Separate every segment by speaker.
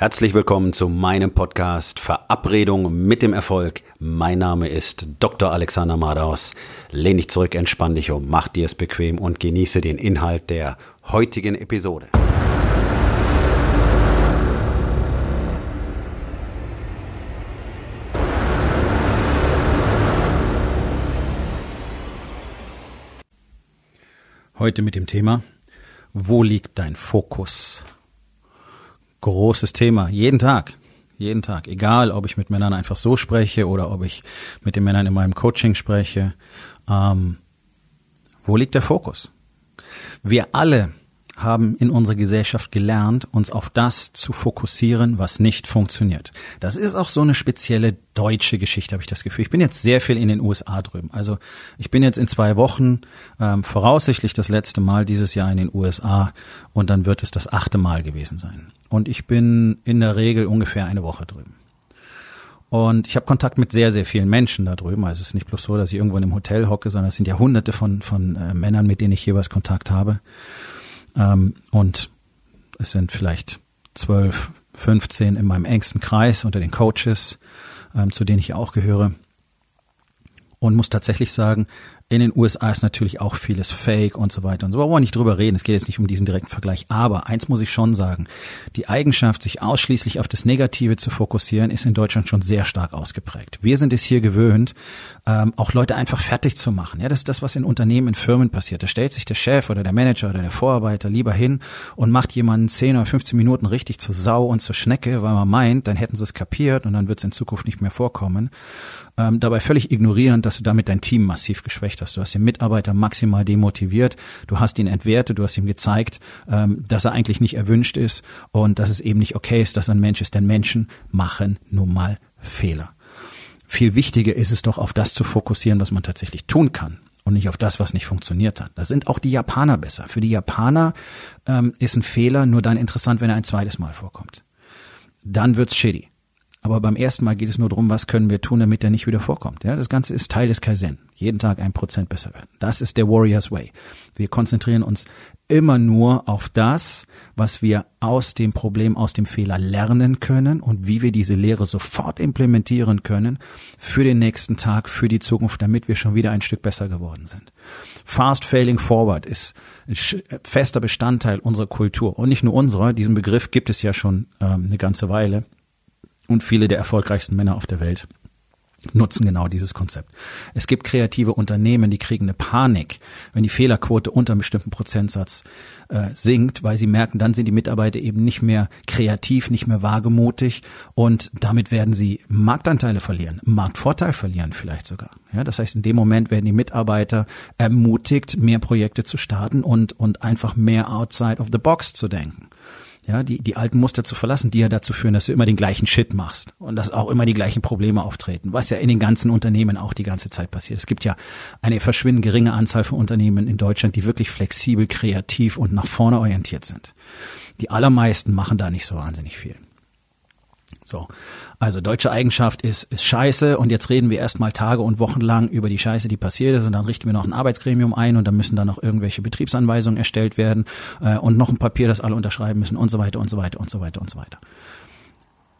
Speaker 1: Herzlich willkommen zu meinem Podcast Verabredung mit dem Erfolg. Mein Name ist Dr. Alexander Madaus. Lehn dich zurück, entspann dich um, mach dir es bequem und genieße den Inhalt der heutigen Episode. Heute mit dem Thema Wo liegt dein Fokus? Großes Thema. Jeden Tag. Jeden Tag. Egal, ob ich mit Männern einfach so spreche oder ob ich mit den Männern in meinem Coaching spreche. Ähm, wo liegt der Fokus? Wir alle haben in unserer Gesellschaft gelernt, uns auf das zu fokussieren, was nicht funktioniert. Das ist auch so eine spezielle deutsche Geschichte, habe ich das Gefühl. Ich bin jetzt sehr viel in den USA drüben. Also ich bin jetzt in zwei Wochen ähm, voraussichtlich das letzte Mal dieses Jahr in den USA und dann wird es das achte Mal gewesen sein. Und ich bin in der Regel ungefähr eine Woche drüben. Und ich habe Kontakt mit sehr, sehr vielen Menschen da drüben. Also es ist nicht bloß so, dass ich irgendwo in einem Hotel hocke, sondern es sind ja hunderte von, von äh, Männern, mit denen ich jeweils Kontakt habe. Ähm, und es sind vielleicht zwölf, 15 in meinem engsten Kreis unter den Coaches, ähm, zu denen ich auch gehöre. Und muss tatsächlich sagen, in den USA ist natürlich auch vieles Fake und so weiter und so. Wir wollen nicht drüber reden. Es geht jetzt nicht um diesen direkten Vergleich. Aber eins muss ich schon sagen. Die Eigenschaft, sich ausschließlich auf das Negative zu fokussieren, ist in Deutschland schon sehr stark ausgeprägt. Wir sind es hier gewöhnt, ähm, auch Leute einfach fertig zu machen. Ja, das ist das, was in Unternehmen, in Firmen passiert. Da stellt sich der Chef oder der Manager oder der Vorarbeiter lieber hin und macht jemanden 10 oder 15 Minuten richtig zur Sau und zur Schnecke, weil man meint, dann hätten sie es kapiert und dann wird es in Zukunft nicht mehr vorkommen. Ähm, dabei völlig ignorierend, dass du damit dein Team massiv geschwächt hast. Du hast den Mitarbeiter maximal demotiviert, du hast ihn entwertet, du hast ihm gezeigt, ähm, dass er eigentlich nicht erwünscht ist und dass es eben nicht okay ist, dass ein Mensch ist, denn Menschen machen nun mal Fehler. Viel wichtiger ist es doch, auf das zu fokussieren, was man tatsächlich tun kann und nicht auf das, was nicht funktioniert hat. Da sind auch die Japaner besser. Für die Japaner ähm, ist ein Fehler nur dann interessant, wenn er ein zweites Mal vorkommt. Dann wird's shitty. Aber beim ersten Mal geht es nur darum, was können wir tun, damit er nicht wieder vorkommt. Ja, das Ganze ist Teil des Kaizen. Jeden Tag ein Prozent besser werden. Das ist der Warriors Way. Wir konzentrieren uns immer nur auf das, was wir aus dem Problem, aus dem Fehler lernen können und wie wir diese Lehre sofort implementieren können für den nächsten Tag, für die Zukunft, damit wir schon wieder ein Stück besser geworden sind. Fast Failing Forward ist ein fester Bestandteil unserer Kultur und nicht nur unserer. Diesen Begriff gibt es ja schon ähm, eine ganze Weile und viele der erfolgreichsten Männer auf der Welt nutzen genau dieses Konzept. Es gibt kreative Unternehmen, die kriegen eine Panik, wenn die Fehlerquote unter einem bestimmten Prozentsatz äh, sinkt, weil sie merken, dann sind die Mitarbeiter eben nicht mehr kreativ, nicht mehr wagemutig und damit werden sie Marktanteile verlieren, Marktvorteil verlieren vielleicht sogar. Ja, das heißt, in dem Moment werden die Mitarbeiter ermutigt, mehr Projekte zu starten und, und einfach mehr outside of the box zu denken ja, die, die alten Muster zu verlassen, die ja dazu führen, dass du immer den gleichen Shit machst und dass auch immer die gleichen Probleme auftreten, was ja in den ganzen Unternehmen auch die ganze Zeit passiert. Es gibt ja eine verschwindend geringe Anzahl von Unternehmen in Deutschland, die wirklich flexibel, kreativ und nach vorne orientiert sind. Die allermeisten machen da nicht so wahnsinnig viel. So. Also deutsche Eigenschaft ist, ist scheiße und jetzt reden wir erstmal Tage und Wochen lang über die Scheiße, die passiert ist und dann richten wir noch ein Arbeitsgremium ein und dann müssen da noch irgendwelche Betriebsanweisungen erstellt werden äh, und noch ein Papier, das alle unterschreiben müssen und so weiter und so weiter und so weiter und so weiter.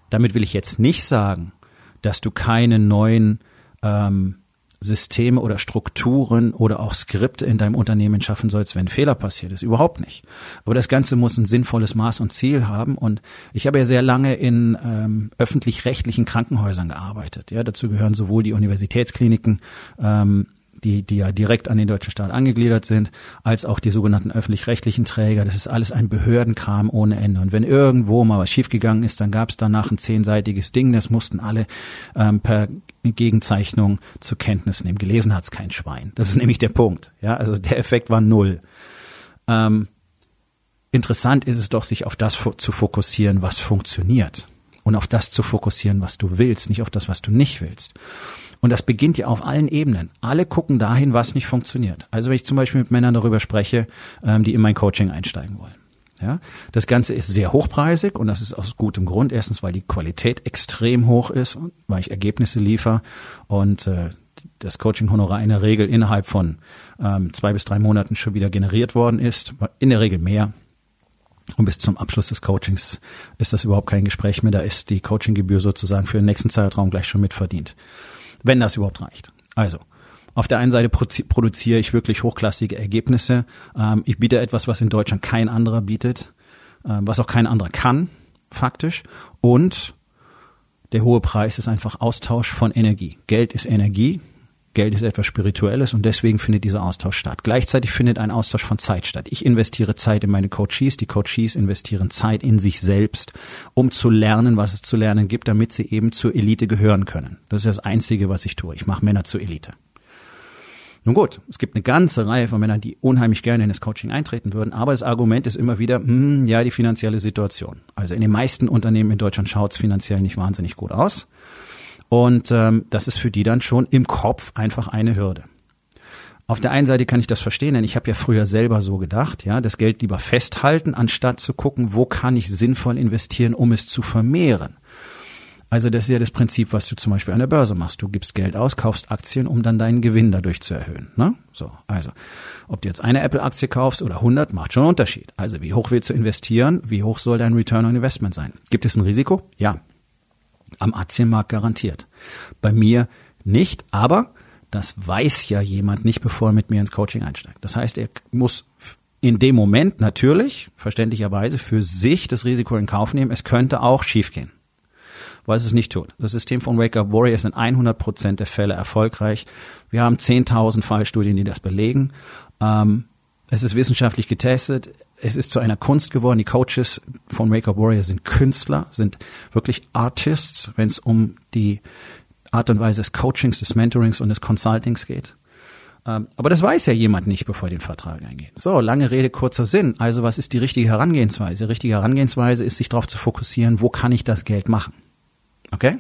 Speaker 1: Damit will ich jetzt nicht sagen, dass du keine neuen ähm, Systeme oder Strukturen oder auch Skripte in deinem Unternehmen schaffen sollst, wenn Fehler passiert ist. Überhaupt nicht. Aber das Ganze muss ein sinnvolles Maß und Ziel haben. Und ich habe ja sehr lange in ähm, öffentlich-rechtlichen Krankenhäusern gearbeitet. Ja, dazu gehören sowohl die Universitätskliniken ähm, die, die ja direkt an den deutschen Staat angegliedert sind, als auch die sogenannten öffentlich-rechtlichen Träger. Das ist alles ein Behördenkram ohne Ende. Und wenn irgendwo mal was schiefgegangen ist, dann gab es danach ein zehnseitiges Ding, das mussten alle ähm, per Gegenzeichnung zur Kenntnis nehmen. Gelesen hat's kein Schwein. Das ist nämlich der Punkt. Ja, also der Effekt war null. Ähm, interessant ist es doch, sich auf das zu fokussieren, was funktioniert. Und auf das zu fokussieren, was du willst, nicht auf das, was du nicht willst. Und das beginnt ja auf allen Ebenen. Alle gucken dahin, was nicht funktioniert. Also wenn ich zum Beispiel mit Männern darüber spreche, ähm, die in mein Coaching einsteigen wollen. Ja, das Ganze ist sehr hochpreisig und das ist aus gutem Grund. Erstens, weil die Qualität extrem hoch ist, weil ich Ergebnisse liefere und äh, das Coaching-Honorar in der Regel innerhalb von ähm, zwei bis drei Monaten schon wieder generiert worden ist. In der Regel mehr. Und bis zum Abschluss des Coachings ist das überhaupt kein Gespräch mehr. Da ist die Coachinggebühr sozusagen für den nächsten Zeitraum gleich schon mitverdient. Wenn das überhaupt reicht. Also, auf der einen Seite produziere ich wirklich hochklassige Ergebnisse. Ähm, ich biete etwas, was in Deutschland kein anderer bietet, ähm, was auch kein anderer kann, faktisch. Und der hohe Preis ist einfach Austausch von Energie. Geld ist Energie. Geld ist etwas Spirituelles und deswegen findet dieser Austausch statt. Gleichzeitig findet ein Austausch von Zeit statt. Ich investiere Zeit in meine Coaches, die Coaches investieren Zeit in sich selbst, um zu lernen, was es zu lernen gibt, damit sie eben zur Elite gehören können. Das ist das Einzige, was ich tue. Ich mache Männer zur Elite. Nun gut, es gibt eine ganze Reihe von Männern, die unheimlich gerne in das Coaching eintreten würden, aber das Argument ist immer wieder, hm, ja, die finanzielle Situation. Also in den meisten Unternehmen in Deutschland schaut es finanziell nicht wahnsinnig gut aus. Und ähm, das ist für die dann schon im Kopf einfach eine Hürde. Auf der einen Seite kann ich das verstehen, denn ich habe ja früher selber so gedacht, ja, das Geld lieber festhalten, anstatt zu gucken, wo kann ich sinnvoll investieren, um es zu vermehren. Also das ist ja das Prinzip, was du zum Beispiel an der Börse machst. Du gibst Geld aus, kaufst Aktien, um dann deinen Gewinn dadurch zu erhöhen. Ne? So, also ob du jetzt eine Apple-Aktie kaufst oder 100, macht schon einen Unterschied. Also wie hoch willst du investieren? Wie hoch soll dein Return on Investment sein? Gibt es ein Risiko? Ja. Am Aktienmarkt garantiert. Bei mir nicht, aber das weiß ja jemand nicht, bevor er mit mir ins Coaching einsteigt. Das heißt, er muss in dem Moment natürlich, verständlicherweise, für sich das Risiko in Kauf nehmen. Es könnte auch schiefgehen weil es es nicht tut. Das System von Wake Up Warrior ist in 100 Prozent der Fälle erfolgreich. Wir haben 10.000 Fallstudien, die das belegen. Ähm, es ist wissenschaftlich getestet. Es ist zu einer Kunst geworden. Die Coaches von Wake Up Warrior sind Künstler, sind wirklich Artists, wenn es um die Art und Weise des Coachings, des Mentorings und des Consultings geht. Ähm, aber das weiß ja jemand nicht, bevor er den Vertrag eingeht. So, lange Rede, kurzer Sinn. Also was ist die richtige Herangehensweise? Die richtige Herangehensweise ist, sich darauf zu fokussieren, wo kann ich das Geld machen? Okay?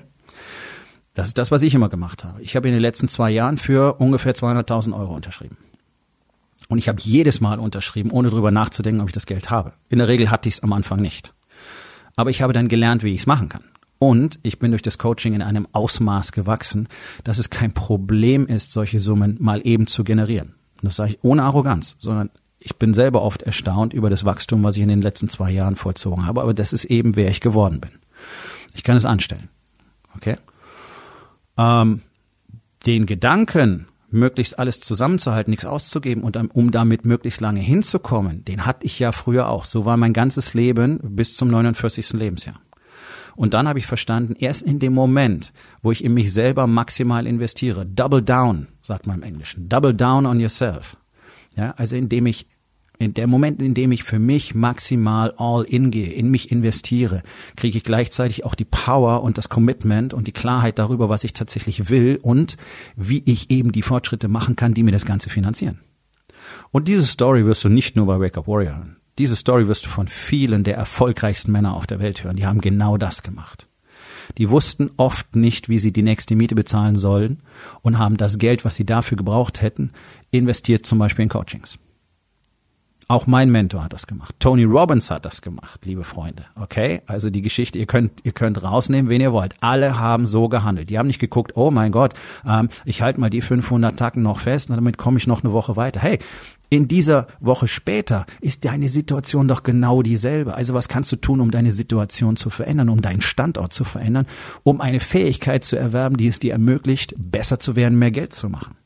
Speaker 1: Das ist das, was ich immer gemacht habe. Ich habe in den letzten zwei Jahren für ungefähr 200.000 Euro unterschrieben. Und ich habe jedes Mal unterschrieben, ohne drüber nachzudenken, ob ich das Geld habe. In der Regel hatte ich es am Anfang nicht. Aber ich habe dann gelernt, wie ich es machen kann. Und ich bin durch das Coaching in einem Ausmaß gewachsen, dass es kein Problem ist, solche Summen mal eben zu generieren. Das sage ich ohne Arroganz, sondern ich bin selber oft erstaunt über das Wachstum, was ich in den letzten zwei Jahren vollzogen habe. Aber das ist eben, wer ich geworden bin. Ich kann es anstellen. Okay? Ähm, den Gedanken, möglichst alles zusammenzuhalten, nichts auszugeben und um damit möglichst lange hinzukommen, den hatte ich ja früher auch. So war mein ganzes Leben bis zum 49. Lebensjahr. Und dann habe ich verstanden, erst in dem Moment, wo ich in mich selber maximal investiere, double down, sagt man im Englischen, double down on yourself. Ja, also indem ich in der Moment, in dem ich für mich maximal all in gehe, in mich investiere, kriege ich gleichzeitig auch die Power und das Commitment und die Klarheit darüber, was ich tatsächlich will und wie ich eben die Fortschritte machen kann, die mir das Ganze finanzieren. Und diese Story wirst du nicht nur bei Wake Up Warrior hören. Diese Story wirst du von vielen der erfolgreichsten Männer auf der Welt hören. Die haben genau das gemacht. Die wussten oft nicht, wie sie die nächste Miete bezahlen sollen und haben das Geld, was sie dafür gebraucht hätten, investiert zum Beispiel in Coachings. Auch mein Mentor hat das gemacht. Tony Robbins hat das gemacht, liebe Freunde. Okay? Also die Geschichte, ihr könnt, ihr könnt rausnehmen, wen ihr wollt. Alle haben so gehandelt. Die haben nicht geguckt, oh mein Gott, ähm, ich halte mal die 500 Tacken noch fest, und damit komme ich noch eine Woche weiter. Hey, in dieser Woche später ist deine Situation doch genau dieselbe. Also was kannst du tun, um deine Situation zu verändern, um deinen Standort zu verändern, um eine Fähigkeit zu erwerben, die es dir ermöglicht, besser zu werden, mehr Geld zu machen?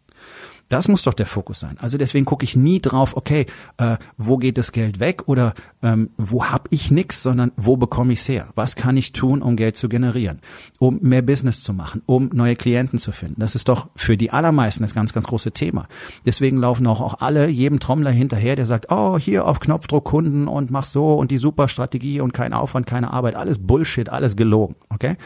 Speaker 1: Das muss doch der Fokus sein. Also deswegen gucke ich nie drauf, okay, äh, wo geht das Geld weg oder ähm, wo hab ich nix, sondern wo bekomme ich's her? Was kann ich tun, um Geld zu generieren, um mehr Business zu machen, um neue Klienten zu finden? Das ist doch für die allermeisten das ganz, ganz große Thema. Deswegen laufen auch, auch alle jedem Trommler hinterher, der sagt, oh, hier auf Knopfdruck Kunden und mach so und die super Strategie und kein Aufwand, keine Arbeit, alles Bullshit, alles gelogen, okay?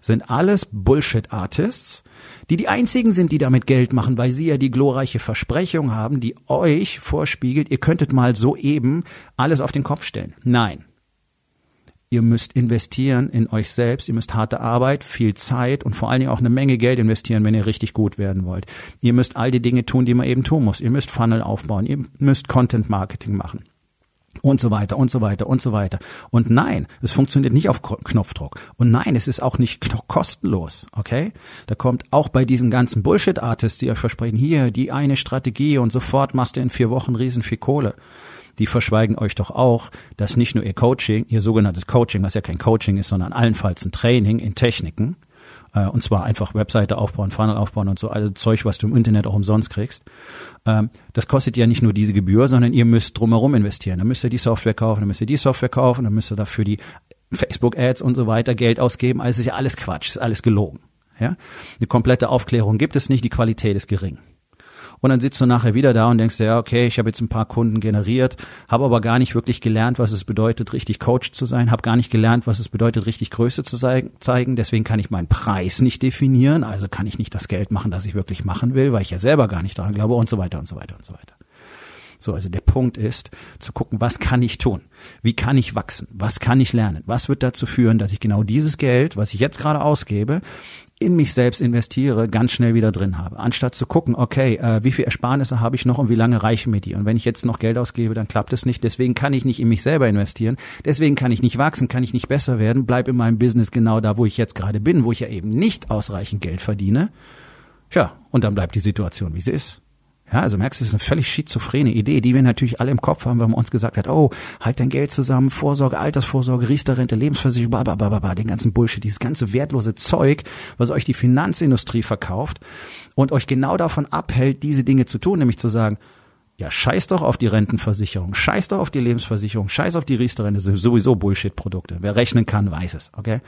Speaker 1: Sind alles Bullshit-Artists, die die einzigen sind, die damit Geld machen, weil sie ja die glorreiche Versprechung haben, die euch vorspiegelt, ihr könntet mal so eben alles auf den Kopf stellen. Nein. Ihr müsst investieren in euch selbst, ihr müsst harte Arbeit, viel Zeit und vor allen Dingen auch eine Menge Geld investieren, wenn ihr richtig gut werden wollt. Ihr müsst all die Dinge tun, die man eben tun muss. Ihr müsst Funnel aufbauen, ihr müsst Content Marketing machen und so weiter und so weiter und so weiter. Und nein, es funktioniert nicht auf Knopfdruck. Und nein, es ist auch nicht kostenlos, okay? Da kommt auch bei diesen ganzen Bullshit-Artists, die euch versprechen, hier, die eine Strategie und sofort machst du in vier Wochen riesen viel Kohle. die verschweigen euch doch auch, dass nicht nur ihr Coaching, ihr sogenanntes Coaching, was ja kein Coaching ist, sondern allenfalls ein Training in Techniken, äh, und zwar einfach Webseite aufbauen, Funnel aufbauen und so, also Zeug, was du im Internet auch umsonst kriegst. Ähm, das kostet ja nicht nur diese Gebühr, sondern ihr müsst drumherum investieren. Dann müsst ihr die Software kaufen, dann müsst ihr die Software kaufen, dann müsst ihr dafür die Facebook-Ads und so weiter Geld ausgeben. Also ist ja alles Quatsch, ist alles gelogen. Ja? Eine komplette Aufklärung gibt es nicht, die Qualität ist gering. Und dann sitzt du nachher wieder da und denkst dir, ja, okay, ich habe jetzt ein paar Kunden generiert, habe aber gar nicht wirklich gelernt, was es bedeutet, richtig Coach zu sein, habe gar nicht gelernt, was es bedeutet, richtig Größe zu zeigen. Deswegen kann ich meinen Preis nicht definieren, also kann ich nicht das Geld machen, das ich wirklich machen will, weil ich ja selber gar nicht daran glaube und so weiter und so weiter und so weiter. So, also der Punkt ist, zu gucken, was kann ich tun? Wie kann ich wachsen? Was kann ich lernen? Was wird dazu führen, dass ich genau dieses Geld, was ich jetzt gerade ausgebe, in mich selbst investiere, ganz schnell wieder drin habe. Anstatt zu gucken, okay, äh, wie viel Ersparnisse habe ich noch und wie lange reichen mir die? Und wenn ich jetzt noch Geld ausgebe, dann klappt es nicht. Deswegen kann ich nicht in mich selber investieren. Deswegen kann ich nicht wachsen, kann ich nicht besser werden, bleib in meinem Business genau da, wo ich jetzt gerade bin, wo ich ja eben nicht ausreichend Geld verdiene. Tja, und dann bleibt die Situation, wie sie ist. Ja, also merkst du, es ist eine völlig schizophrene Idee, die wir natürlich alle im Kopf haben, wenn man uns gesagt hat, oh, halt dein Geld zusammen, Vorsorge, Altersvorsorge, Riester-Rente, Lebensversicherung, bla, bla, bla, bla, den ganzen Bullshit, dieses ganze wertlose Zeug, was euch die Finanzindustrie verkauft und euch genau davon abhält, diese Dinge zu tun, nämlich zu sagen, ja, scheiß doch auf die Rentenversicherung, scheiß doch auf die Lebensversicherung, scheiß auf die Riester-Rente, sowieso Bullshit-Produkte. Wer rechnen kann, weiß es, okay?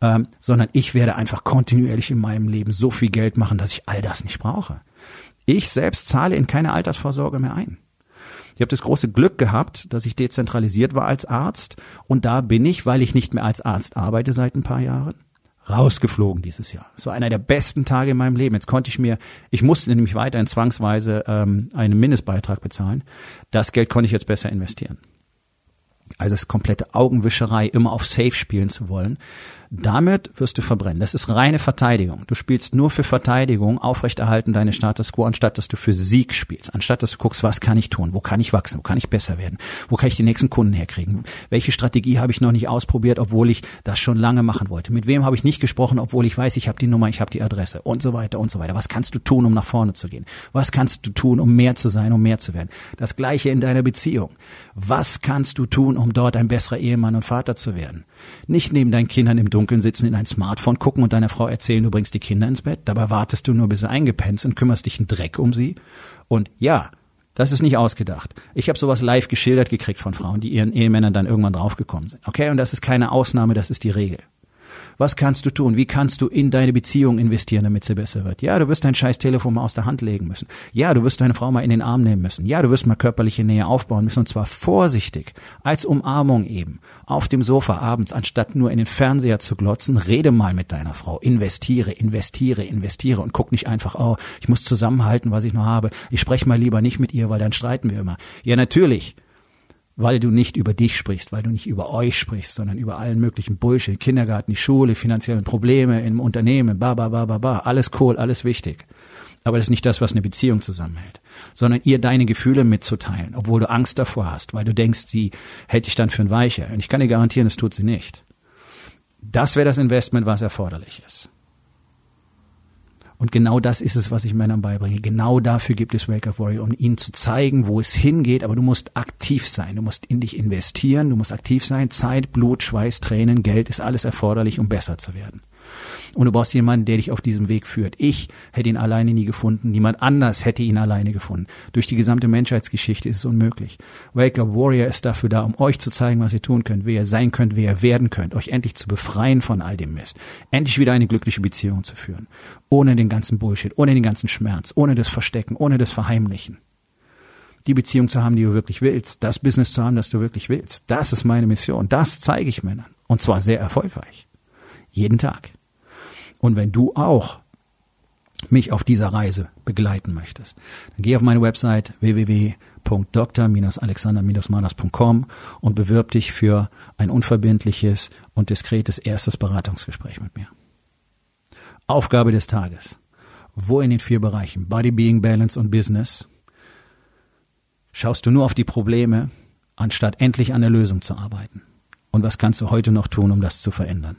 Speaker 1: Ähm, sondern ich werde einfach kontinuierlich in meinem Leben so viel Geld machen, dass ich all das nicht brauche. Ich selbst zahle in keine Altersvorsorge mehr ein. Ich habe das große Glück gehabt, dass ich dezentralisiert war als Arzt und da bin ich, weil ich nicht mehr als Arzt arbeite seit ein paar Jahren, rausgeflogen dieses Jahr. Es war einer der besten Tage in meinem Leben. Jetzt konnte ich mir, ich musste nämlich weiterhin zwangsweise ähm, einen Mindestbeitrag bezahlen. Das Geld konnte ich jetzt besser investieren. Also es komplette Augenwischerei, immer auf Safe spielen zu wollen. Damit wirst du verbrennen. Das ist reine Verteidigung. Du spielst nur für Verteidigung, aufrechterhalten deine Status quo, anstatt dass du für Sieg spielst. Anstatt dass du guckst, was kann ich tun? Wo kann ich wachsen? Wo kann ich besser werden? Wo kann ich die nächsten Kunden herkriegen? Welche Strategie habe ich noch nicht ausprobiert, obwohl ich das schon lange machen wollte? Mit wem habe ich nicht gesprochen, obwohl ich weiß, ich habe die Nummer, ich habe die Adresse und so weiter und so weiter. Was kannst du tun, um nach vorne zu gehen? Was kannst du tun, um mehr zu sein, um mehr zu werden? Das gleiche in deiner Beziehung. Was kannst du tun, um dort ein besserer Ehemann und Vater zu werden? Nicht neben deinen Kindern im Dunkeln sitzen, in ein Smartphone gucken und deiner Frau erzählen, du bringst die Kinder ins Bett. Dabei wartest du nur, bis sie eingepennt sind, kümmerst dich einen Dreck um sie. Und ja, das ist nicht ausgedacht. Ich habe sowas live geschildert gekriegt von Frauen, die ihren Ehemännern dann irgendwann draufgekommen sind. Okay, und das ist keine Ausnahme, das ist die Regel. Was kannst du tun? Wie kannst du in deine Beziehung investieren, damit sie besser wird? Ja, du wirst dein scheiß Telefon mal aus der Hand legen müssen. Ja, du wirst deine Frau mal in den Arm nehmen müssen. Ja, du wirst mal körperliche Nähe aufbauen müssen und zwar vorsichtig, als Umarmung eben. Auf dem Sofa abends, anstatt nur in den Fernseher zu glotzen, rede mal mit deiner Frau. Investiere, investiere, investiere und guck nicht einfach, oh, ich muss zusammenhalten, was ich noch habe. Ich spreche mal lieber nicht mit ihr, weil dann streiten wir immer. Ja, natürlich weil du nicht über dich sprichst, weil du nicht über euch sprichst, sondern über allen möglichen Bullshit, Kindergarten, die Schule, finanziellen Probleme im Unternehmen, ba, ba, ba, ba, ba, alles cool, alles wichtig. Aber das ist nicht das, was eine Beziehung zusammenhält, sondern ihr deine Gefühle mitzuteilen, obwohl du Angst davor hast, weil du denkst, sie hält dich dann für ein Weicher. Und ich kann dir garantieren, das tut sie nicht. Das wäre das Investment, was erforderlich ist. Und genau das ist es, was ich Männern beibringe. Genau dafür gibt es Wake Up Warrior, um ihnen zu zeigen, wo es hingeht. Aber du musst aktiv sein. Du musst in dich investieren. Du musst aktiv sein. Zeit, Blut, Schweiß, Tränen, Geld ist alles erforderlich, um besser zu werden. Und du brauchst jemanden, der dich auf diesem Weg führt. Ich hätte ihn alleine nie gefunden. Niemand anders hätte ihn alleine gefunden. Durch die gesamte Menschheitsgeschichte ist es unmöglich. Wake Up Warrior ist dafür da, um euch zu zeigen, was ihr tun könnt, wer ihr sein könnt, wer ihr werden könnt, euch endlich zu befreien von all dem Mist. Endlich wieder eine glückliche Beziehung zu führen. Ohne den ganzen Bullshit, ohne den ganzen Schmerz, ohne das Verstecken, ohne das Verheimlichen die Beziehung zu haben, die du wirklich willst, das Business zu haben, das du wirklich willst. Das ist meine Mission. Das zeige ich Männern. Und zwar sehr erfolgreich. Jeden Tag. Und wenn du auch mich auf dieser Reise begleiten möchtest, dann geh auf meine Website www.dr-alexander-manas.com und bewirb dich für ein unverbindliches und diskretes erstes Beratungsgespräch mit mir. Aufgabe des Tages. Wo in den vier Bereichen Body, Being, Balance und Business schaust du nur auf die Probleme, anstatt endlich an der Lösung zu arbeiten? Und was kannst du heute noch tun, um das zu verändern?